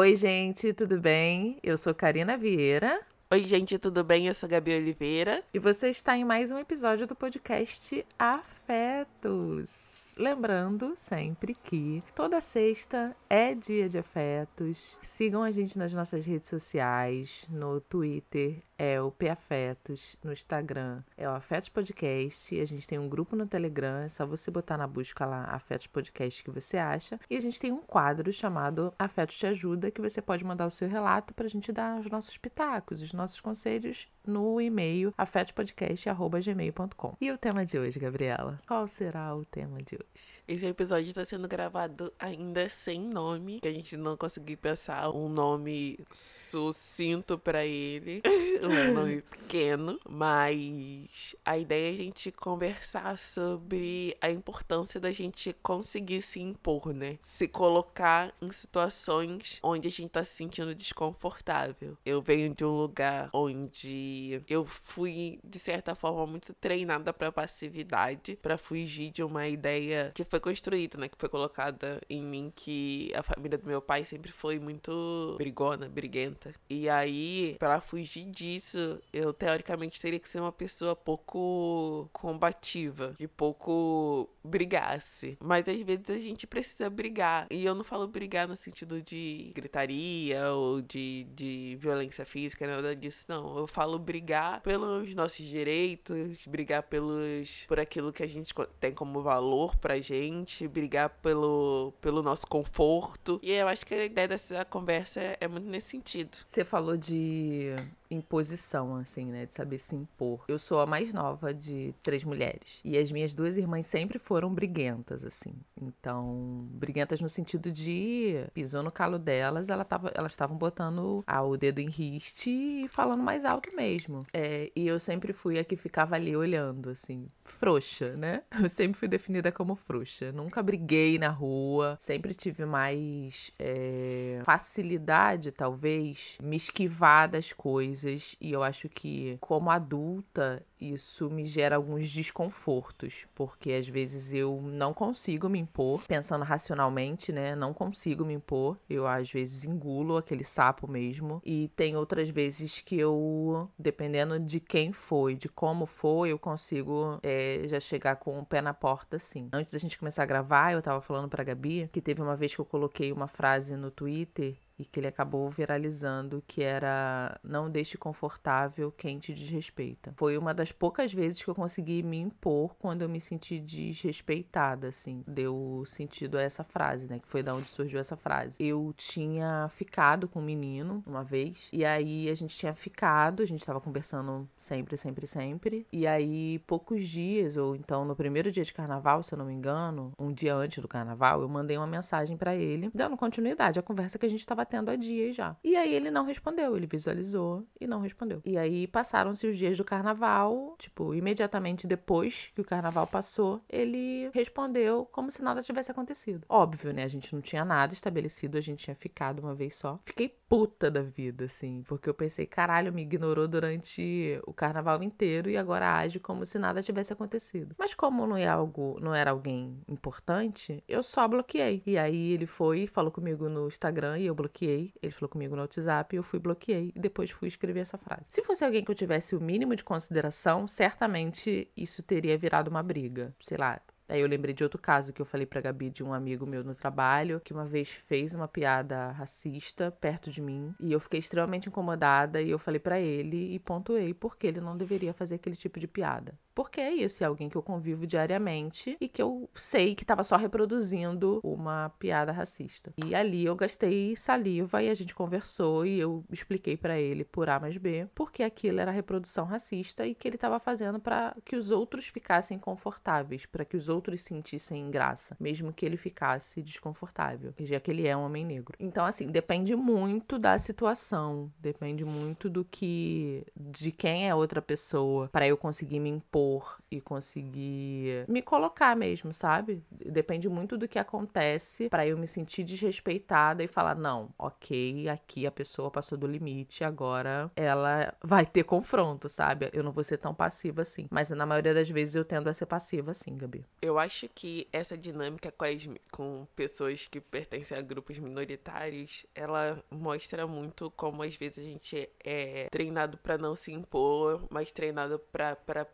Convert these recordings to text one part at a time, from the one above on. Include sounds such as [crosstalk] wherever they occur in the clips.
Oi, gente, tudo bem? Eu sou Karina Vieira. Oi, gente, tudo bem? Eu sou Gabi Oliveira. E você está em mais um episódio do podcast Afetos. Lembrando sempre que toda sexta é dia de afetos. Sigam a gente nas nossas redes sociais, no Twitter é o Afetos, no Instagram é o Afetos Podcast, a gente tem um grupo no Telegram, é só você botar na busca lá Afetos Podcast que você acha. E a gente tem um quadro chamado Afetos Te Ajuda, que você pode mandar o seu relato pra gente dar os nossos pitacos, os nossos conselhos no e-mail afetospodcast.gmail.com. E o tema de hoje, Gabriela? Qual será o tema de hoje? Esse episódio está sendo gravado ainda sem nome, que a gente não conseguiu pensar um nome sucinto para ele, [laughs] um nome pequeno, mas a ideia é a gente conversar sobre a importância da gente conseguir se impor, né? Se colocar em situações onde a gente tá se sentindo desconfortável. Eu venho de um lugar onde eu fui, de certa forma, muito treinada para passividade, para fugir de uma ideia que foi construída, né? Que foi colocada em mim, que a família do meu pai sempre foi muito brigona, briguenta. E aí, para fugir disso, eu teoricamente teria que ser uma pessoa pouco combativa, que pouco brigasse. Mas às vezes a gente precisa brigar. E eu não falo brigar no sentido de gritaria ou de, de violência física, nada disso, não. Eu falo brigar pelos nossos direitos, brigar pelos por aquilo que a gente tem como valor pra gente, brigar pelo, pelo nosso conforto. E eu acho que a ideia dessa conversa é muito nesse sentido. Você falou de imposição, assim, né? De saber se impor. Eu sou a mais nova de três mulheres. E as minhas duas irmãs sempre foram briguentas, assim. Então, briguentas no sentido de pisou no calo delas, ela tava, elas estavam botando ah, o dedo em riste e falando mais alto mesmo. É, e eu sempre fui a que ficava ali olhando, assim, frouxa, né? [laughs] Eu sempre fui definida como frouxa. Nunca briguei na rua, sempre tive mais é, facilidade, talvez, me esquivar das coisas coisas e eu acho que, como adulta, isso me gera alguns desconfortos, porque às vezes eu não consigo me impor, pensando racionalmente, né? Não consigo me impor. Eu às vezes engulo aquele sapo mesmo. E tem outras vezes que eu, dependendo de quem foi, de como foi, eu consigo é, já chegar com o pé na porta, assim. Antes da gente começar a gravar, eu tava falando pra Gabi que teve uma vez que eu coloquei uma frase no Twitter e que ele acabou viralizando, que era não deixe confortável quem te desrespeita. Foi uma das poucas vezes que eu consegui me impor quando eu me senti desrespeitada, assim. Deu sentido a essa frase, né? Que foi da onde surgiu essa frase. Eu tinha ficado com um menino uma vez, e aí a gente tinha ficado, a gente tava conversando sempre, sempre, sempre. E aí, poucos dias, ou então no primeiro dia de carnaval, se eu não me engano, um dia antes do carnaval, eu mandei uma mensagem para ele, dando continuidade à conversa que a gente tava tendo há dias já. E aí ele não respondeu, ele visualizou e não respondeu. E aí passaram-se os dias do carnaval, tipo, imediatamente depois que o carnaval passou, ele respondeu como se nada tivesse acontecido. Óbvio, né? A gente não tinha nada estabelecido, a gente tinha ficado uma vez só. Fiquei puta da vida, assim, porque eu pensei, caralho, me ignorou durante o carnaval inteiro e agora age como se nada tivesse acontecido. Mas como não é algo, não era alguém importante, eu só bloqueei. E aí ele foi, falou comigo no Instagram e eu bloqueei bloqueei. Ele falou comigo no WhatsApp, eu fui bloqueei e depois fui escrever essa frase. Se fosse alguém que eu tivesse o mínimo de consideração, certamente isso teria virado uma briga. Sei lá, Aí eu lembrei de outro caso que eu falei pra Gabi de um amigo meu no trabalho, que uma vez fez uma piada racista perto de mim, e eu fiquei extremamente incomodada e eu falei para ele e pontuei porque ele não deveria fazer aquele tipo de piada. Porque é isso, é alguém que eu convivo diariamente e que eu sei que estava só reproduzindo uma piada racista. E ali eu gastei saliva e a gente conversou e eu expliquei para ele por A mais B porque aquilo era reprodução racista e que ele estava fazendo para que os outros ficassem confortáveis, para que os outros sentissem graça, mesmo que ele ficasse desconfortável, já que ele é um homem negro. Então assim, depende muito da situação, depende muito do que de quem é outra pessoa para eu conseguir me impor e conseguir me colocar mesmo, sabe? Depende muito do que acontece para eu me sentir desrespeitada e falar: não, ok, aqui a pessoa passou do limite, agora ela vai ter confronto, sabe? Eu não vou ser tão passiva assim. Mas na maioria das vezes eu tendo a ser passiva assim, Gabi. Eu acho que essa dinâmica com, as, com pessoas que pertencem a grupos minoritários, ela mostra muito como às vezes a gente é treinado para não se impor, mas treinado para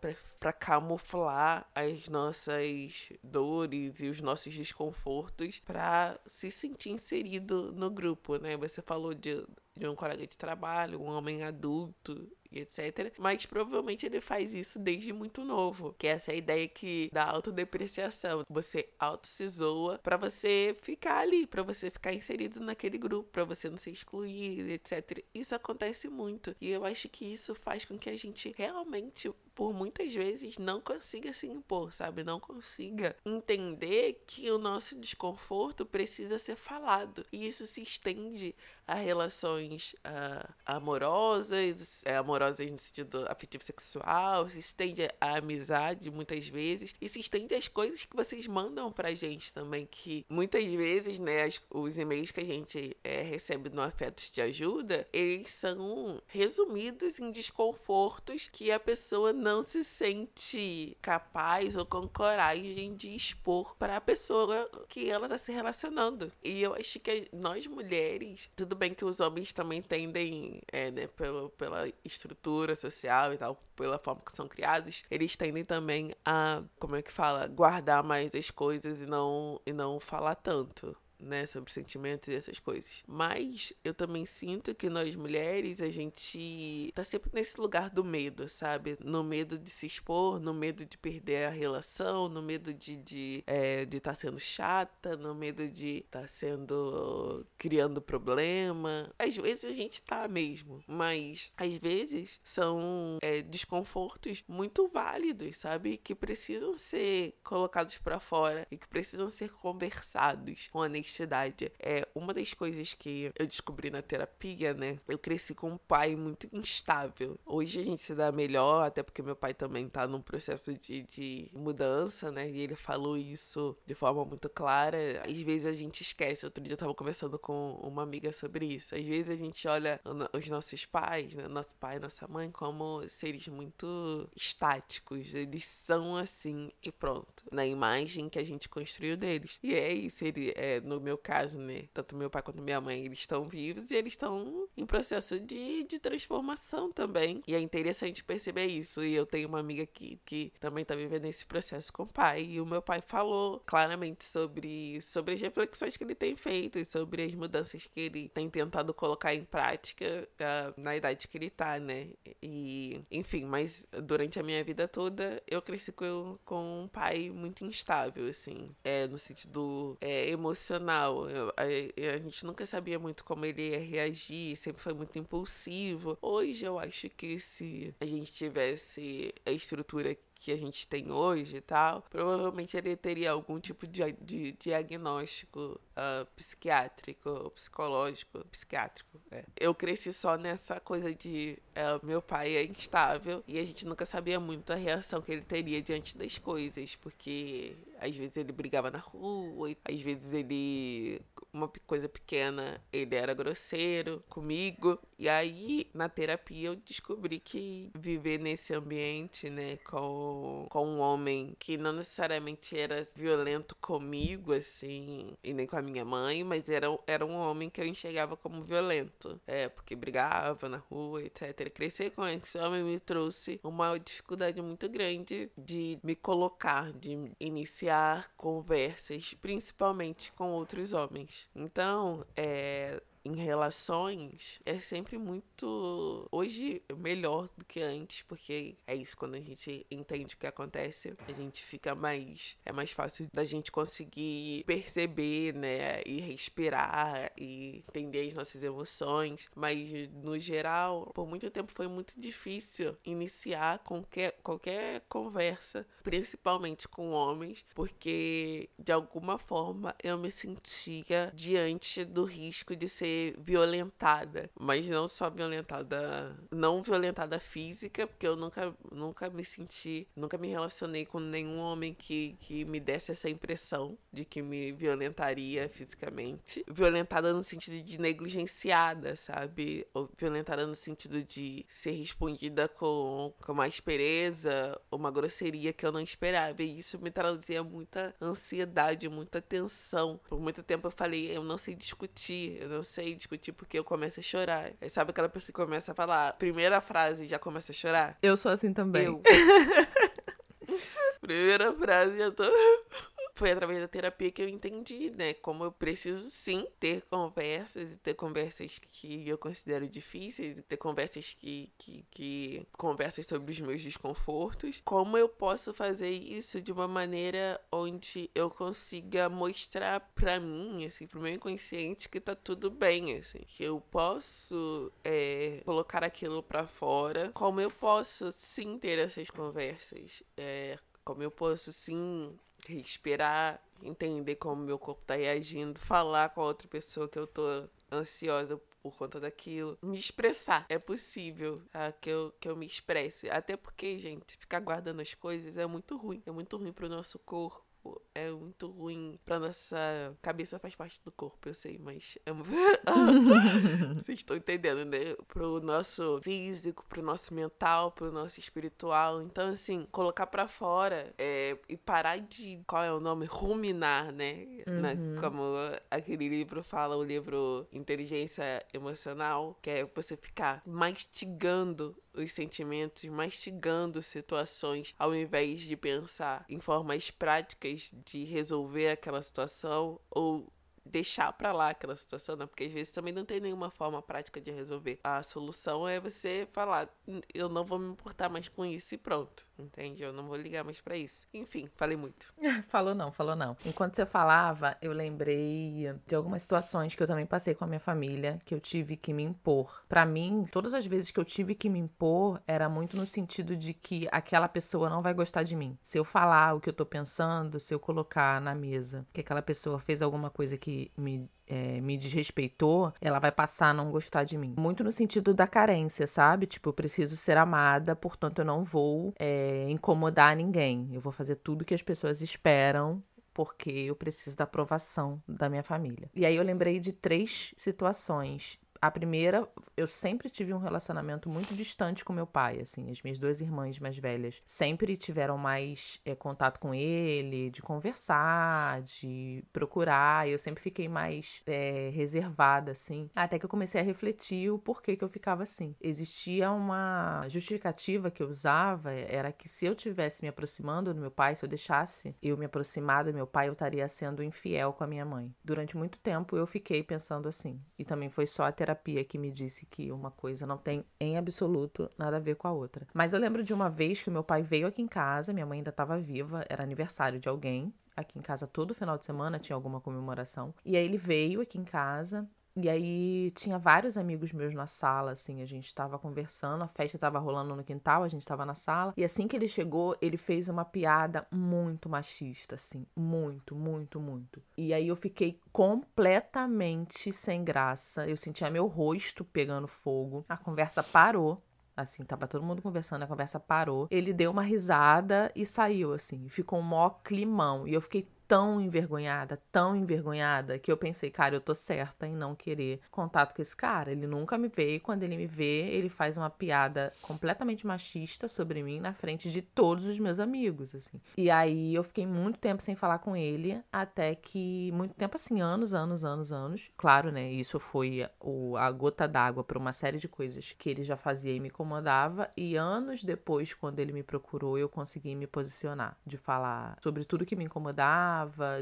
camuflar as nossas dores e os nossos desconfortos para se sentir inserido no grupo, né? Você falou de, de um colega de trabalho, um homem adulto, etc. Mas provavelmente ele faz isso desde muito novo, que é essa ideia que da autodepreciação. Você auto se zoa para você ficar ali, para você ficar inserido naquele grupo, para você não se excluir, etc. Isso acontece muito. E eu acho que isso faz com que a gente realmente por muitas vezes não consiga se impor, sabe? Não consiga entender que o nosso desconforto precisa ser falado. E isso se estende a relações uh, amorosas, é, amorosas no sentido afetivo sexual, se estende a amizade muitas vezes, e se estende às coisas que vocês mandam pra gente também, que muitas vezes, né, os e-mails que a gente é, recebe no Afetos de Ajuda, eles são resumidos em desconfortos que a pessoa não se sente capaz ou com coragem de expor para a pessoa que ela está se relacionando. E eu acho que nós mulheres, tudo bem que os homens também tendem, é, né, pelo, pela estrutura social e tal, pela forma que são criados, eles tendem também a, como é que fala, guardar mais as coisas e não, e não falar tanto né, sobre sentimentos e essas coisas. Mas eu também sinto que nós mulheres, a gente tá sempre nesse lugar do medo, sabe? No medo de se expor, no medo de perder a relação, no medo de de é, estar tá sendo chata, no medo de estar tá sendo criando problema. Às vezes a gente tá mesmo, mas às vezes são é, desconfortos muito válidos, sabe? Que precisam ser colocados para fora e que precisam ser conversados com honestidade. É uma das coisas que eu descobri na terapia, né? Eu cresci com um pai muito instável. Hoje a gente se dá melhor, até porque meu pai também tá num processo de, de mudança, né? E ele falou isso de forma muito clara. Às vezes a gente esquece. Outro dia eu tava conversando com uma amiga sobre isso. Às vezes a gente olha os nossos pais, né? Nosso pai nossa mãe, como seres muito estáticos. Eles são assim e pronto. Na imagem que a gente construiu deles. E é isso. Ele, é, no no meu caso, né? Tanto meu pai quanto minha mãe, eles estão vivos e eles estão em processo de, de transformação também. E é interessante perceber isso. E eu tenho uma amiga que, que também tá vivendo esse processo com o pai. E o meu pai falou claramente sobre, sobre as reflexões que ele tem feito e sobre as mudanças que ele tem tentado colocar em prática uh, na idade que ele tá, né? E, enfim, mas durante a minha vida toda eu cresci com, com um pai muito instável, assim, é, no sentido é, emocional emocional. Eu, a, a, gente nunca sabia muito como ele ia reagir, sempre foi muito impulsivo. Hoje eu acho que se a gente tivesse a estrutura que a gente tem hoje e tal, provavelmente ele teria algum tipo de, de diagnóstico uh, psiquiátrico, psicológico, psiquiátrico. É. Eu cresci só nessa coisa de uh, meu pai é instável e a gente nunca sabia muito a reação que ele teria diante das coisas, porque às vezes ele brigava na rua, às vezes ele uma coisa pequena, ele era grosseiro comigo. E aí, na terapia, eu descobri que viver nesse ambiente, né, com, com um homem que não necessariamente era violento comigo, assim, e nem com a minha mãe, mas era, era um homem que eu enxergava como violento. É, porque brigava na rua, etc. Crescer com esse homem me trouxe uma dificuldade muito grande de me colocar, de iniciar conversas, principalmente com outros homens. Então, é, em relações é sempre muito hoje melhor do que antes, porque é isso quando a gente entende o que acontece, a gente fica mais é mais fácil da gente conseguir perceber, né, e respirar e entender as nossas emoções, mas no geral, por muito tempo foi muito difícil iniciar qualquer qualquer conversa, principalmente com homens, porque de alguma forma eu me sentia diante do risco de ser ser violentada, mas não só violentada, não violentada física, porque eu nunca, nunca me senti, nunca me relacionei com nenhum homem que, que me desse essa impressão de que me violentaria fisicamente. Violentada no sentido de negligenciada, sabe? Ou violentada no sentido de ser respondida com, com uma aspereza, uma grosseria que eu não esperava. E isso me traduzia muita ansiedade, muita tensão. Por muito tempo eu falei, eu não sei discutir, eu não sei discutir porque eu começo a chorar. Aí sabe aquela pessoa que começa a falar, primeira frase e já começa a chorar? Eu sou assim também. Eu. [laughs] primeira frase já tô [laughs] foi através da terapia que eu entendi, né? Como eu preciso sim ter conversas e ter conversas que eu considero difíceis, ter conversas que, que, que conversas sobre os meus desconfortos. Como eu posso fazer isso de uma maneira onde eu consiga mostrar para mim, assim, pro meu inconsciente que tá tudo bem, assim, que eu posso é, colocar aquilo para fora. Como eu posso sim ter essas conversas, é, como eu posso sim respirar, entender como meu corpo tá reagindo, falar com a outra pessoa que eu tô ansiosa por conta daquilo, me expressar. É possível tá? que, eu, que eu me expresse. Até porque, gente, ficar guardando as coisas é muito ruim. É muito ruim pro nosso corpo é muito ruim pra nossa cabeça faz parte do corpo, eu sei, mas é... [laughs] vocês estão entendendo, né? Pro nosso físico, pro nosso mental, pro nosso espiritual. Então, assim, colocar para fora é... e parar de qual é o nome? Ruminar, né? Uhum. Na... Como aquele livro fala, o livro Inteligência Emocional, que é você ficar mastigando os sentimentos, mastigando situações, ao invés de pensar em formas práticas de resolver aquela situação ou deixar para lá aquela situação, né? Porque às vezes também não tem nenhuma forma prática de resolver. A solução é você falar, eu não vou me importar mais com isso e pronto, entende? Eu não vou ligar mais para isso. Enfim, falei muito. [laughs] falou não, falou não. Enquanto você falava, eu lembrei de algumas situações que eu também passei com a minha família, que eu tive que me impor. Para mim, todas as vezes que eu tive que me impor, era muito no sentido de que aquela pessoa não vai gostar de mim. Se eu falar o que eu tô pensando, se eu colocar na mesa que aquela pessoa fez alguma coisa que me, é, me desrespeitou, ela vai passar a não gostar de mim. Muito no sentido da carência, sabe? Tipo, eu preciso ser amada, portanto eu não vou é, incomodar ninguém. Eu vou fazer tudo que as pessoas esperam porque eu preciso da aprovação da minha família. E aí eu lembrei de três situações a primeira, eu sempre tive um relacionamento muito distante com meu pai, assim, as minhas duas irmãs mais velhas sempre tiveram mais é, contato com ele, de conversar, de procurar, eu sempre fiquei mais é, reservada, assim, até que eu comecei a refletir o porquê que eu ficava assim. Existia uma justificativa que eu usava, era que se eu tivesse me aproximando do meu pai, se eu deixasse eu me aproximar do meu pai, eu estaria sendo infiel com a minha mãe. Durante muito tempo eu fiquei pensando assim, e também foi só a terapia que me disse que uma coisa não tem em absoluto nada a ver com a outra. Mas eu lembro de uma vez que meu pai veio aqui em casa, minha mãe ainda estava viva, era aniversário de alguém. Aqui em casa todo final de semana tinha alguma comemoração. E aí ele veio aqui em casa e aí tinha vários amigos meus na sala, assim, a gente tava conversando, a festa tava rolando no quintal, a gente tava na sala. E assim que ele chegou, ele fez uma piada muito machista, assim, muito, muito, muito. E aí eu fiquei completamente sem graça. Eu sentia meu rosto pegando fogo. A conversa parou. Assim, tava todo mundo conversando, a conversa parou. Ele deu uma risada e saiu, assim. Ficou um mó climão. E eu fiquei tão envergonhada, tão envergonhada, que eu pensei, cara, eu tô certa em não querer contato com esse cara. Ele nunca me vê, e quando ele me vê, ele faz uma piada completamente machista sobre mim na frente de todos os meus amigos, assim. E aí eu fiquei muito tempo sem falar com ele, até que, muito tempo assim, anos, anos, anos, anos. Claro, né, isso foi o, a gota d'água para uma série de coisas que ele já fazia e me incomodava, e anos depois, quando ele me procurou, eu consegui me posicionar, de falar sobre tudo que me incomodava,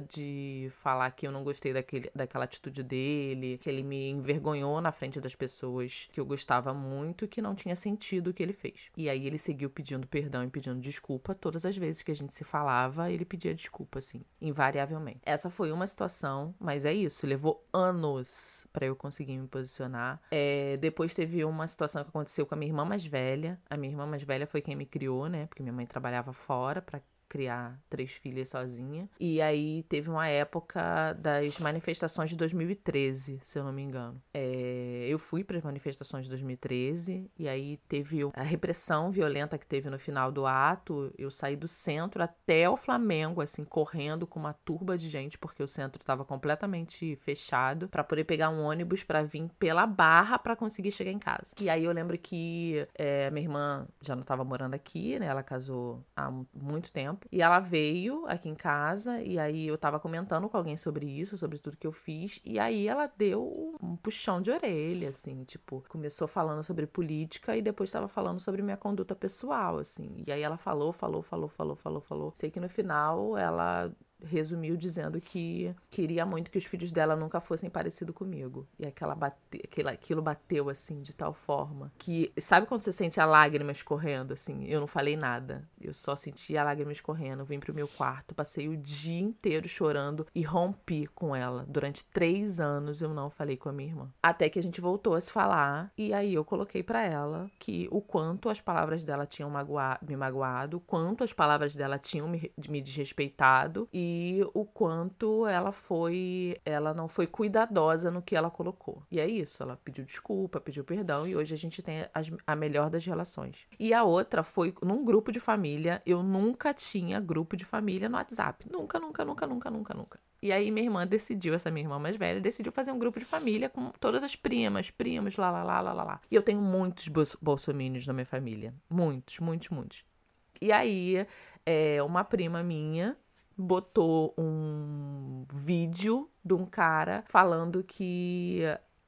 de falar que eu não gostei daquele, daquela atitude dele, que ele me envergonhou na frente das pessoas que eu gostava muito e que não tinha sentido o que ele fez. E aí ele seguiu pedindo perdão e pedindo desculpa todas as vezes que a gente se falava, ele pedia desculpa, assim, invariavelmente. Essa foi uma situação, mas é isso, levou anos para eu conseguir me posicionar. É, depois teve uma situação que aconteceu com a minha irmã mais velha. A minha irmã mais velha foi quem me criou, né? Porque minha mãe trabalhava fora para criar três filhas sozinha. E aí teve uma época das manifestações de 2013, se eu não me engano. É, eu fui para as manifestações de 2013 e aí teve a repressão violenta que teve no final do ato. Eu saí do centro até o Flamengo, assim, correndo com uma turba de gente, porque o centro estava completamente fechado, para poder pegar um ônibus para vir pela Barra para conseguir chegar em casa. E aí eu lembro que é, minha irmã já não estava morando aqui, né? Ela casou há muito tempo. E ela veio aqui em casa, e aí eu tava comentando com alguém sobre isso, sobre tudo que eu fiz. E aí ela deu um puxão de orelha, assim, tipo, começou falando sobre política e depois tava falando sobre minha conduta pessoal, assim. E aí ela falou, falou, falou, falou, falou, falou. Sei que no final ela resumiu dizendo que queria muito que os filhos dela nunca fossem parecidos comigo. E aquela bate, aquilo, aquilo bateu assim de tal forma que sabe quando você sente a lágrima escorrendo assim? Eu não falei nada. Eu só senti a lágrima escorrendo. Vim pro meu quarto, passei o dia inteiro chorando e rompi com ela. Durante três anos eu não falei com a minha irmã. Até que a gente voltou a se falar e aí eu coloquei para ela que o quanto as palavras dela tinham magoado, me magoado, o quanto as palavras dela tinham me, me desrespeitado e o quanto ela foi, ela não foi cuidadosa no que ela colocou. E é isso, ela pediu desculpa, pediu perdão e hoje a gente tem as, a melhor das relações. E a outra foi num grupo de família, eu nunca tinha grupo de família no WhatsApp. Nunca, nunca, nunca, nunca, nunca, nunca. E aí minha irmã decidiu, essa minha irmã mais velha, decidiu fazer um grupo de família com todas as primas, primos, lá, lá, lá, lá, lá. E eu tenho muitos bolsomínios na minha família. Muitos, muitos, muitos. E aí, é, uma prima minha botou um vídeo de um cara falando que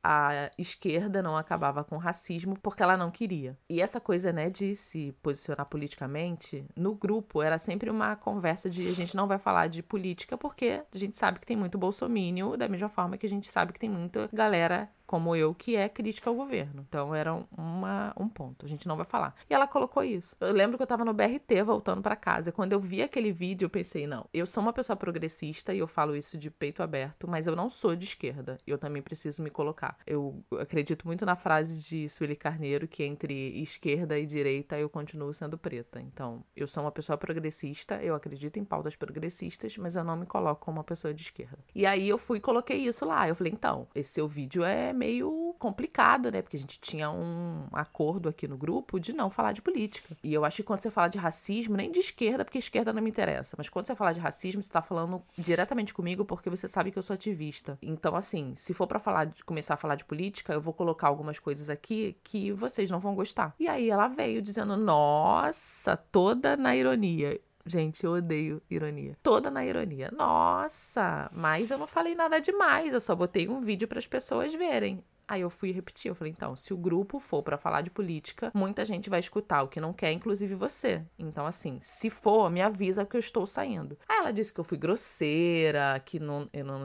a esquerda não acabava com o racismo porque ela não queria. E essa coisa, né, de se posicionar politicamente, no grupo era sempre uma conversa de a gente não vai falar de política porque a gente sabe que tem muito bolsomínio, da mesma forma que a gente sabe que tem muita galera como eu, que é crítica ao governo. Então era uma, um ponto. A gente não vai falar. E ela colocou isso. Eu lembro que eu tava no BRT voltando para casa. Quando eu vi aquele vídeo, eu pensei, não, eu sou uma pessoa progressista e eu falo isso de peito aberto, mas eu não sou de esquerda. Eu também preciso me colocar. Eu acredito muito na frase de Sueli Carneiro que entre esquerda e direita eu continuo sendo preta. Então, eu sou uma pessoa progressista, eu acredito em pautas progressistas, mas eu não me coloco como uma pessoa de esquerda. E aí eu fui e coloquei isso lá. Eu falei, então, esse seu vídeo é meio complicado, né? Porque a gente tinha um acordo aqui no grupo de não falar de política. E eu acho que quando você fala de racismo, nem de esquerda, porque esquerda não me interessa, mas quando você fala de racismo, você tá falando diretamente comigo porque você sabe que eu sou ativista. Então, assim, se for para falar de começar a falar de política, eu vou colocar algumas coisas aqui que vocês não vão gostar. E aí ela veio dizendo: "Nossa, toda na ironia. Gente, eu odeio ironia. Toda na ironia. Nossa, mas eu não falei nada demais, eu só botei um vídeo para as pessoas verem. Aí eu fui repetir, eu falei, então, se o grupo for para falar de política, muita gente vai escutar o que não quer, inclusive você. Então, assim, se for, me avisa que eu estou saindo. Aí ela disse que eu fui grosseira, que não, eu não,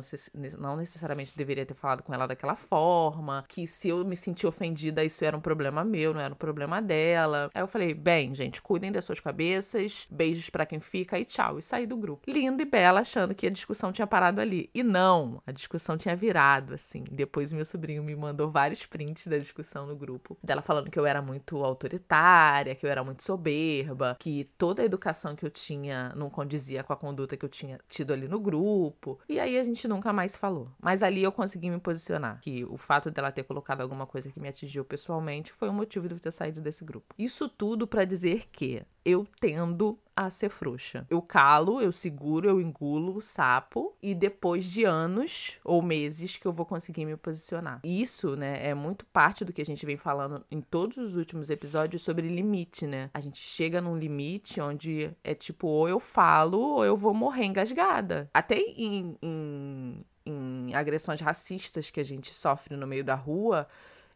não necessariamente deveria ter falado com ela daquela forma, que se eu me sentir ofendida, isso era um problema meu, não era um problema dela. Aí eu falei, bem, gente, cuidem das suas cabeças, beijos para quem fica e tchau. E saí do grupo. Linda e bela, achando que a discussão tinha parado ali. E não, a discussão tinha virado, assim. Depois meu sobrinho me mandou mandou vários prints da discussão no grupo. Dela falando que eu era muito autoritária, que eu era muito soberba, que toda a educação que eu tinha não condizia com a conduta que eu tinha tido ali no grupo. E aí a gente nunca mais falou. Mas ali eu consegui me posicionar. Que o fato dela ter colocado alguma coisa que me atingiu pessoalmente foi o motivo de eu ter saído desse grupo. Isso tudo para dizer que eu tendo a ser frouxa. Eu calo, eu seguro, eu engulo o sapo e depois de anos ou meses que eu vou conseguir me posicionar. Isso, né, é muito parte do que a gente vem falando em todos os últimos episódios sobre limite, né? A gente chega num limite onde é tipo, ou eu falo ou eu vou morrer engasgada. Até em, em, em agressões racistas que a gente sofre no meio da rua,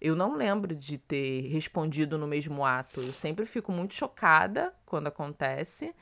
eu não lembro de ter respondido no mesmo ato. Eu sempre fico muito chocada quando acontece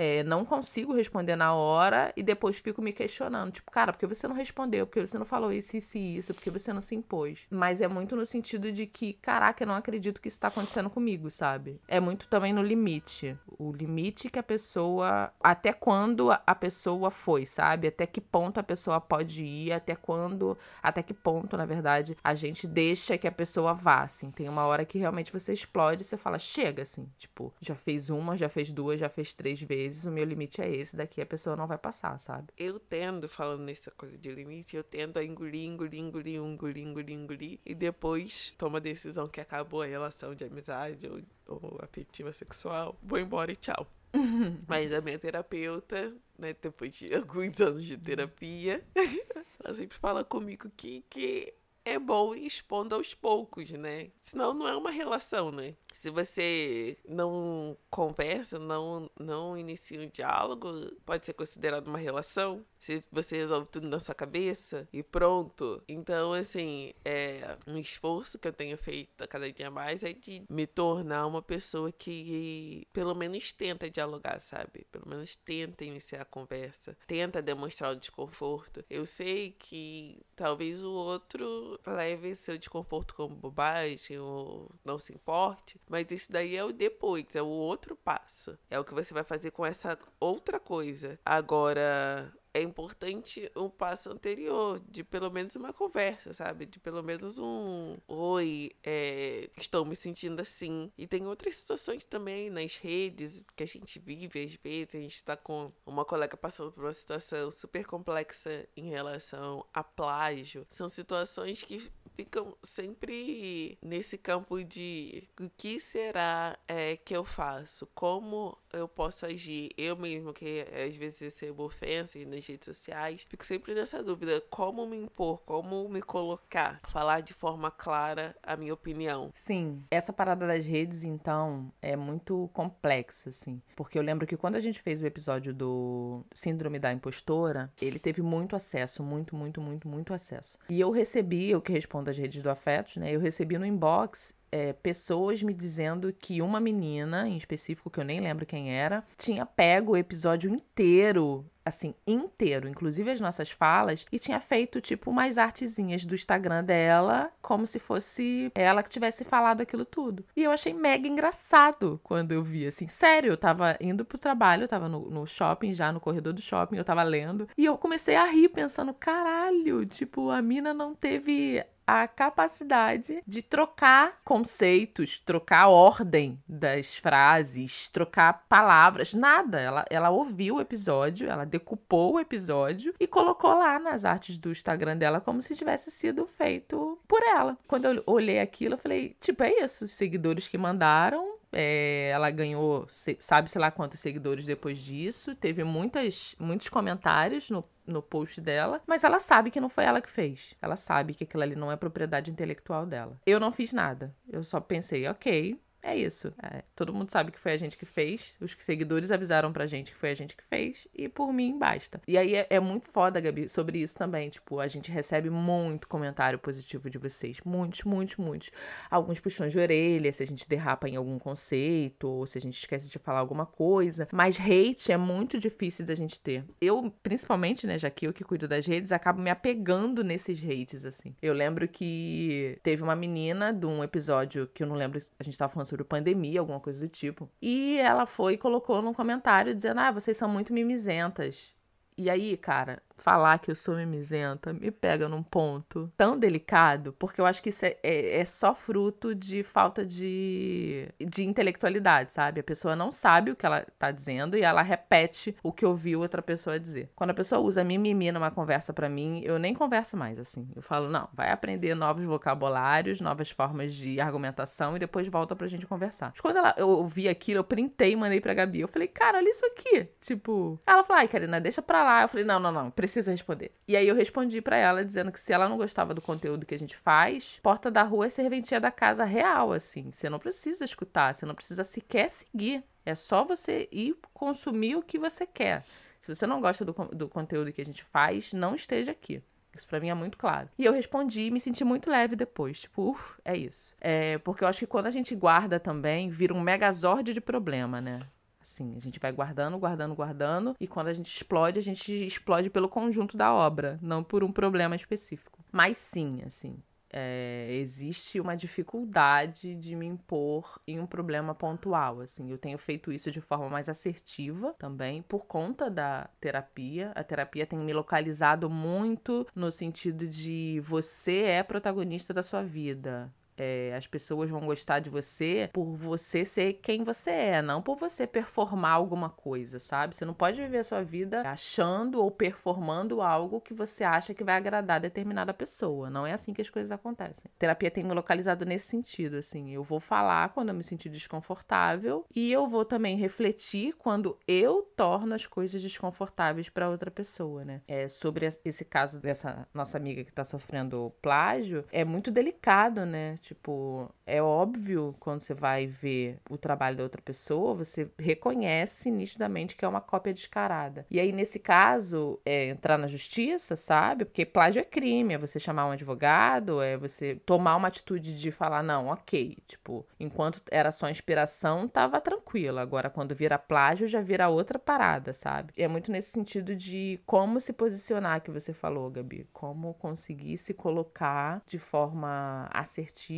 é, não consigo responder na hora e depois fico me questionando. Tipo, cara, por que você não respondeu? Por que você não falou isso, isso e isso? Por que você não se impôs? Mas é muito no sentido de que, caraca, eu não acredito que isso tá acontecendo comigo, sabe? É muito também no limite. O limite que a pessoa. Até quando a pessoa foi, sabe? Até que ponto a pessoa pode ir, até quando. Até que ponto, na verdade, a gente deixa que a pessoa vá, assim. Tem uma hora que realmente você explode e você fala, chega, assim. Tipo, já fez uma, já fez duas, já fez três vezes o meu limite é esse, daqui a pessoa não vai passar, sabe? Eu tendo, falando nessa coisa de limite, eu tendo a engolir, engolir, engolir, engolir, engolir, engolir, e depois toma a decisão que acabou a relação de amizade ou, ou afetiva sexual, vou embora e tchau. [laughs] Mas a minha terapeuta, né, depois de alguns anos de terapia, [laughs] ela sempre fala comigo que, que é bom ir expondo aos poucos, né? Senão não é uma relação, né? Se você não conversa, não, não inicia um diálogo, pode ser considerado uma relação. Se você resolve tudo na sua cabeça e pronto. Então, assim, é um esforço que eu tenho feito a cada dia mais é de me tornar uma pessoa que pelo menos tenta dialogar, sabe? Pelo menos tenta iniciar a conversa, tenta demonstrar o desconforto. Eu sei que talvez o outro leve seu desconforto como bobagem ou não se importe, mas isso daí é o depois, é o outro passo. É o que você vai fazer com essa outra coisa. Agora, é importante um passo anterior, de pelo menos uma conversa, sabe? De pelo menos um oi, é, estou me sentindo assim. E tem outras situações também nas redes que a gente vive, às vezes, a gente está com uma colega passando por uma situação super complexa em relação a plágio. São situações que ficam sempre nesse campo de o que será é, que eu faço? Como eu posso agir? Eu mesmo, que às vezes recebo ofensa nas redes sociais, fico sempre nessa dúvida: como me impor, como me colocar, falar de forma clara a minha opinião. Sim, essa parada das redes, então, é muito complexa, assim. Porque eu lembro que quando a gente fez o episódio do Síndrome da Impostora, ele teve muito acesso, muito, muito, muito, muito acesso. E eu recebi, eu que respondo das redes do Afetos, né? Eu recebi no inbox é, pessoas me dizendo que uma menina, em específico, que eu nem lembro quem era, tinha pego o episódio inteiro, assim, inteiro, inclusive as nossas falas, e tinha feito, tipo, umas artezinhas do Instagram dela, como se fosse ela que tivesse falado aquilo tudo. E eu achei mega engraçado quando eu vi, assim, sério, eu tava indo pro trabalho, eu tava no, no shopping, já no corredor do shopping, eu tava lendo, e eu comecei a rir, pensando, caralho, tipo, a mina não teve a capacidade de trocar conceitos, trocar a ordem das frases, trocar palavras, nada. Ela, ela ouviu o episódio, ela decupou o episódio e colocou lá nas artes do Instagram dela como se tivesse sido feito por ela. Quando eu olhei aquilo, eu falei, tipo, é isso, os seguidores que mandaram, é, ela ganhou, sabe-se lá quantos seguidores depois disso. Teve muitas, muitos comentários no no post dela, mas ela sabe que não foi ela que fez. Ela sabe que aquilo ali não é propriedade intelectual dela. Eu não fiz nada. Eu só pensei, ok, é isso. É, todo mundo sabe que foi a gente que fez. Os seguidores avisaram pra gente que foi a gente que fez. E por mim basta. E aí é, é, muito foda, Gabi, sobre isso também. Tipo, a gente recebe muito comentário positivo de vocês. Muitos, muitos, muitos. Alguns puxões de orelha, se a gente derrapa em algum conceito, ou se a gente esquece de falar alguma coisa. Mas hate é muito difícil da gente ter. Eu, principalmente, né, já que eu que cuido das redes, acabo me apegando nesses hates, assim. Eu lembro que teve uma menina de um episódio que eu não lembro, a gente tava falando sobre pandemia, alguma coisa do tipo. E ela foi e colocou num comentário dizendo: Ah, vocês são muito mimizentas. E aí, cara, falar que eu sou mimizenta me pega num ponto tão delicado, porque eu acho que isso é, é, é, só fruto de falta de, de intelectualidade, sabe? A pessoa não sabe o que ela tá dizendo e ela repete o que ouviu outra pessoa dizer. Quando a pessoa usa mimimi numa conversa para mim, eu nem converso mais assim. Eu falo, não, vai aprender novos vocabulários, novas formas de argumentação e depois volta pra gente conversar. Mas quando ela, eu ouvi aquilo, eu printei e mandei pra Gabi. Eu falei, cara, olha isso aqui. Tipo, ela falou, ai, Karina, deixa pra lá. Eu falei, não, não, não, responder. E aí eu respondi para ela dizendo que se ela não gostava do conteúdo que a gente faz, porta da rua é serventia da casa real, assim. Você não precisa escutar, você não precisa sequer seguir. É só você ir consumir o que você quer. Se você não gosta do, do conteúdo que a gente faz, não esteja aqui. Isso pra mim é muito claro. E eu respondi e me senti muito leve depois. Tipo, uf, é isso. É, porque eu acho que quando a gente guarda também, vira um megazord de problema, né? Assim, a gente vai guardando, guardando, guardando, e quando a gente explode, a gente explode pelo conjunto da obra, não por um problema específico. Mas sim, assim, é, existe uma dificuldade de me impor em um problema pontual. Assim, eu tenho feito isso de forma mais assertiva também por conta da terapia. A terapia tem me localizado muito no sentido de você é protagonista da sua vida. É, as pessoas vão gostar de você por você ser quem você é, não por você performar alguma coisa, sabe? Você não pode viver a sua vida achando ou performando algo que você acha que vai agradar determinada pessoa. Não é assim que as coisas acontecem. A terapia tem me localizado nesse sentido, assim. Eu vou falar quando eu me sentir desconfortável e eu vou também refletir quando eu torno as coisas desconfortáveis para outra pessoa, né? É, sobre esse caso dessa nossa amiga que tá sofrendo plágio, é muito delicado, né? Tipo, é óbvio quando você vai ver o trabalho da outra pessoa, você reconhece nitidamente que é uma cópia descarada. E aí, nesse caso, é entrar na justiça, sabe? Porque plágio é crime, é você chamar um advogado, é você tomar uma atitude de falar, não, ok. Tipo, enquanto era só inspiração, tava tranquilo. Agora, quando vira plágio, já vira outra parada, sabe? É muito nesse sentido de como se posicionar que você falou, Gabi. Como conseguir se colocar de forma assertiva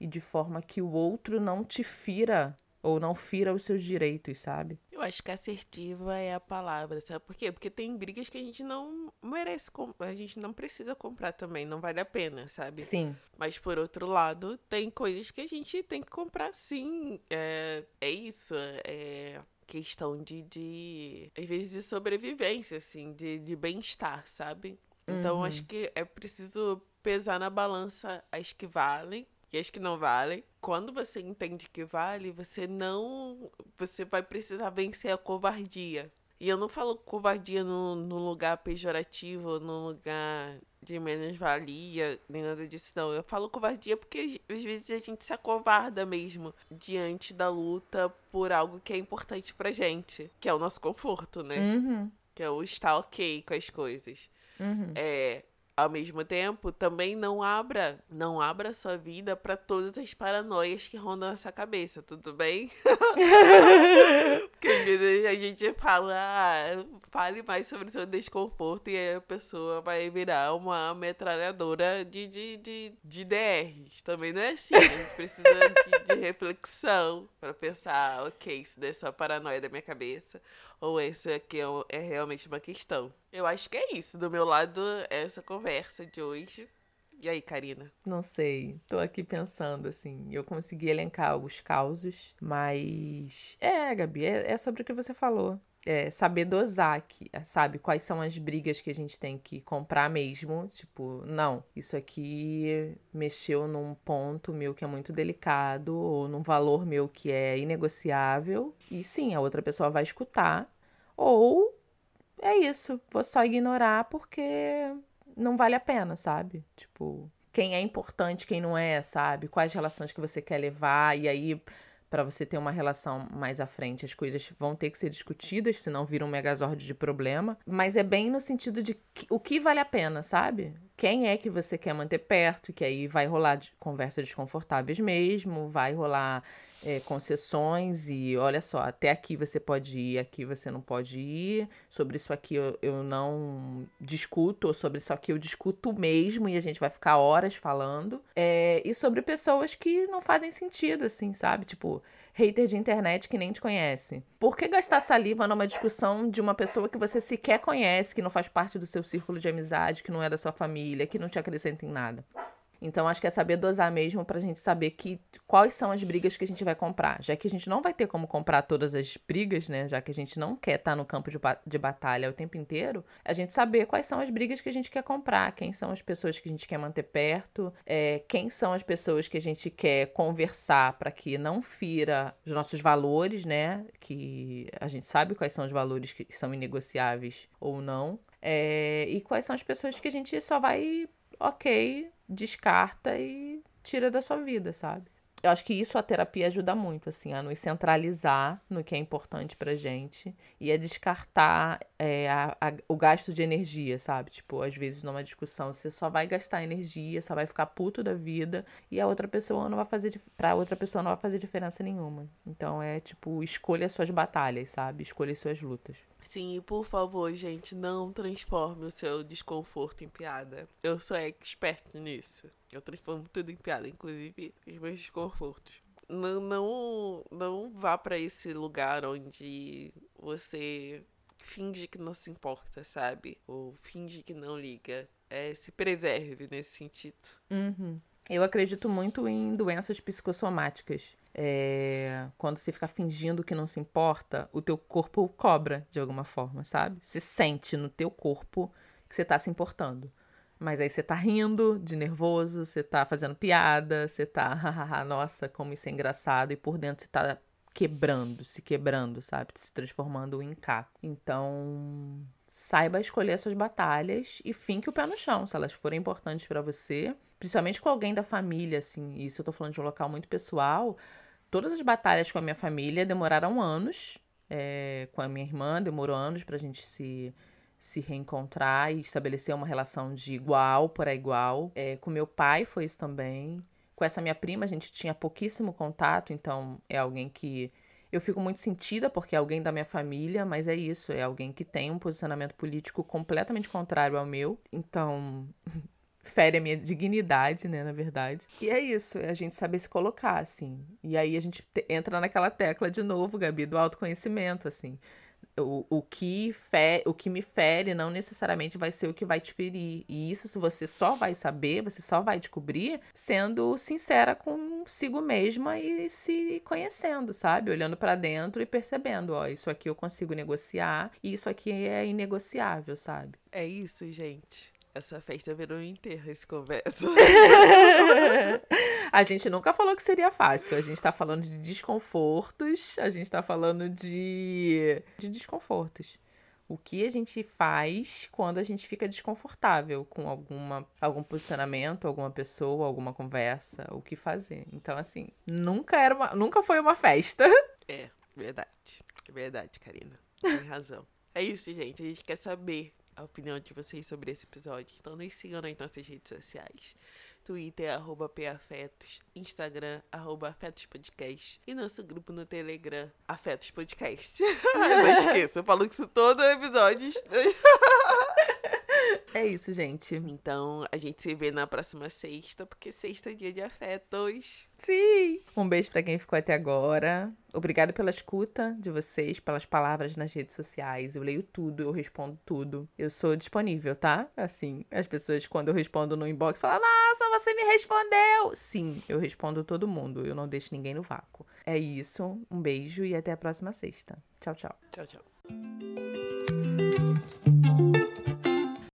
e de forma que o outro não te fira ou não fira os seus direitos, sabe? Eu acho que assertiva é a palavra, sabe por quê? Porque tem brigas que a gente não merece comprar, a gente não precisa comprar também, não vale a pena, sabe? Sim. Mas por outro lado, tem coisas que a gente tem que comprar sim. É, é isso, é questão de, de, às vezes, de sobrevivência, assim, de, de bem-estar, sabe? Então, uhum. acho que é preciso pesar na balança as que valem e as que não valem. Quando você entende que vale, você não. Você vai precisar vencer a covardia. E eu não falo covardia no, no lugar pejorativo, no lugar de menos-valia, nem nada disso, não. Eu falo covardia porque às vezes a gente se acovarda mesmo diante da luta por algo que é importante pra gente, que é o nosso conforto, né? Uhum. Que é o estar ok com as coisas. Uhum. É, ao mesmo tempo, também não abra, não abra sua vida para todas as paranoias que rondam essa cabeça, tudo bem? [laughs] Porque às vezes a gente fala, ah, fale mais sobre o seu desconforto e a pessoa vai virar uma metralhadora de, de, de, de DRs. Também não é assim, a gente precisa de, de reflexão para pensar, ok, isso é só paranoia da minha cabeça ou esse aqui é, é realmente uma questão. Eu acho que é isso. Do meu lado, essa conversa de hoje. E aí, Karina? Não sei. Tô aqui pensando, assim. Eu consegui elencar os causos, mas. É, Gabi, é, é sobre o que você falou. É saber dosar aqui, sabe? Quais são as brigas que a gente tem que comprar mesmo. Tipo, não, isso aqui mexeu num ponto meu que é muito delicado, ou num valor meu que é inegociável. E sim, a outra pessoa vai escutar. Ou é isso, vou só ignorar porque não vale a pena, sabe? Tipo, quem é importante, quem não é, sabe? Quais relações que você quer levar, e aí para você ter uma relação mais à frente, as coisas vão ter que ser discutidas, senão vira um megazord de problema. Mas é bem no sentido de que, o que vale a pena, sabe? Quem é que você quer manter perto, que aí vai rolar de conversas desconfortáveis mesmo, vai rolar é, concessões e olha só, até aqui você pode ir, aqui você não pode ir, sobre isso aqui eu, eu não discuto, ou sobre isso aqui eu discuto mesmo e a gente vai ficar horas falando. É, e sobre pessoas que não fazem sentido, assim, sabe? Tipo, hater de internet que nem te conhece. Por que gastar saliva numa discussão de uma pessoa que você sequer conhece, que não faz parte do seu círculo de amizade, que não é da sua família, que não te acrescenta em nada? Então, acho que é saber dosar mesmo pra gente saber que quais são as brigas que a gente vai comprar. Já que a gente não vai ter como comprar todas as brigas, né? Já que a gente não quer estar tá no campo de, de batalha o tempo inteiro, a gente saber quais são as brigas que a gente quer comprar, quem são as pessoas que a gente quer manter perto, é, quem são as pessoas que a gente quer conversar para que não fira os nossos valores, né? Que a gente sabe quais são os valores que são inegociáveis ou não. É, e quais são as pessoas que a gente só vai ok, descarta e tira da sua vida, sabe? Eu acho que isso a terapia ajuda muito, assim, a nos centralizar no que é importante pra gente e a descartar é, a, a, o gasto de energia, sabe? Tipo, às vezes numa discussão você só vai gastar energia, só vai ficar puto da vida e a outra pessoa não vai fazer, pra outra pessoa não vai fazer diferença nenhuma. Então é tipo, escolha suas batalhas, sabe? Escolha suas lutas. Sim, e por favor, gente, não transforme o seu desconforto em piada. Eu sou expert nisso. Eu transformo tudo em piada, inclusive os meus desconfortos. Não, não, não vá para esse lugar onde você finge que não se importa, sabe? Ou finge que não liga. É, se preserve nesse sentido. Uhum. Eu acredito muito em doenças psicossomáticas. É, quando você fica fingindo que não se importa, o teu corpo cobra de alguma forma, sabe? Se sente no teu corpo que você tá se importando. Mas aí você tá rindo de nervoso, você tá fazendo piada, você tá, [laughs] hahaha, nossa, como isso é engraçado, e por dentro você tá quebrando, se quebrando, sabe? Se transformando em caco. Então, saiba escolher suas batalhas e finque o pé no chão, se elas forem importantes para você, principalmente com alguém da família, assim. Isso eu tô falando de um local muito pessoal. Todas as batalhas com a minha família demoraram anos. É, com a minha irmã demorou anos pra gente se se reencontrar e estabelecer uma relação de igual para igual. É, com meu pai foi isso também. Com essa minha prima a gente tinha pouquíssimo contato, então é alguém que eu fico muito sentida porque é alguém da minha família, mas é isso, é alguém que tem um posicionamento político completamente contrário ao meu. Então, [laughs] fere a minha dignidade, né, na verdade. E é isso, é a gente saber se colocar, assim. E aí a gente entra naquela tecla de novo, Gabi, do autoconhecimento, assim o, o, que fe, o que me fere não necessariamente vai ser o que vai te ferir. E isso se você só vai saber, você só vai descobrir sendo sincera consigo mesma e se conhecendo, sabe? Olhando para dentro e percebendo, ó, isso aqui eu consigo negociar e isso aqui é inegociável, sabe? É isso, gente. Essa festa virou um enterro, esse conversa. [laughs] a gente nunca falou que seria fácil. A gente tá falando de desconfortos. A gente tá falando de, de desconfortos. O que a gente faz quando a gente fica desconfortável com alguma, algum posicionamento, alguma pessoa, alguma conversa, o que fazer. Então, assim, nunca era uma, nunca foi uma festa. [laughs] É, verdade. Verdade, Karina. Tem razão. É isso, gente. A gente quer saber a opinião de vocês sobre esse episódio. Então nos sigam nas nossas redes sociais. Twitter, arroba PAfetos, Instagram, arroba Afetos Podcast e nosso grupo no Telegram, Afetos Podcast. [laughs] Não esqueça, eu falo isso todo episódio. [laughs] É isso, gente. Então, a gente se vê na próxima sexta, porque sexta é dia de afetos. Sim! Um beijo para quem ficou até agora. Obrigado pela escuta de vocês, pelas palavras nas redes sociais. Eu leio tudo, eu respondo tudo. Eu sou disponível, tá? Assim, as pessoas, quando eu respondo no inbox, falam: Nossa, você me respondeu! Sim, eu respondo todo mundo. Eu não deixo ninguém no vácuo. É isso. Um beijo e até a próxima sexta. Tchau, tchau. Tchau, tchau.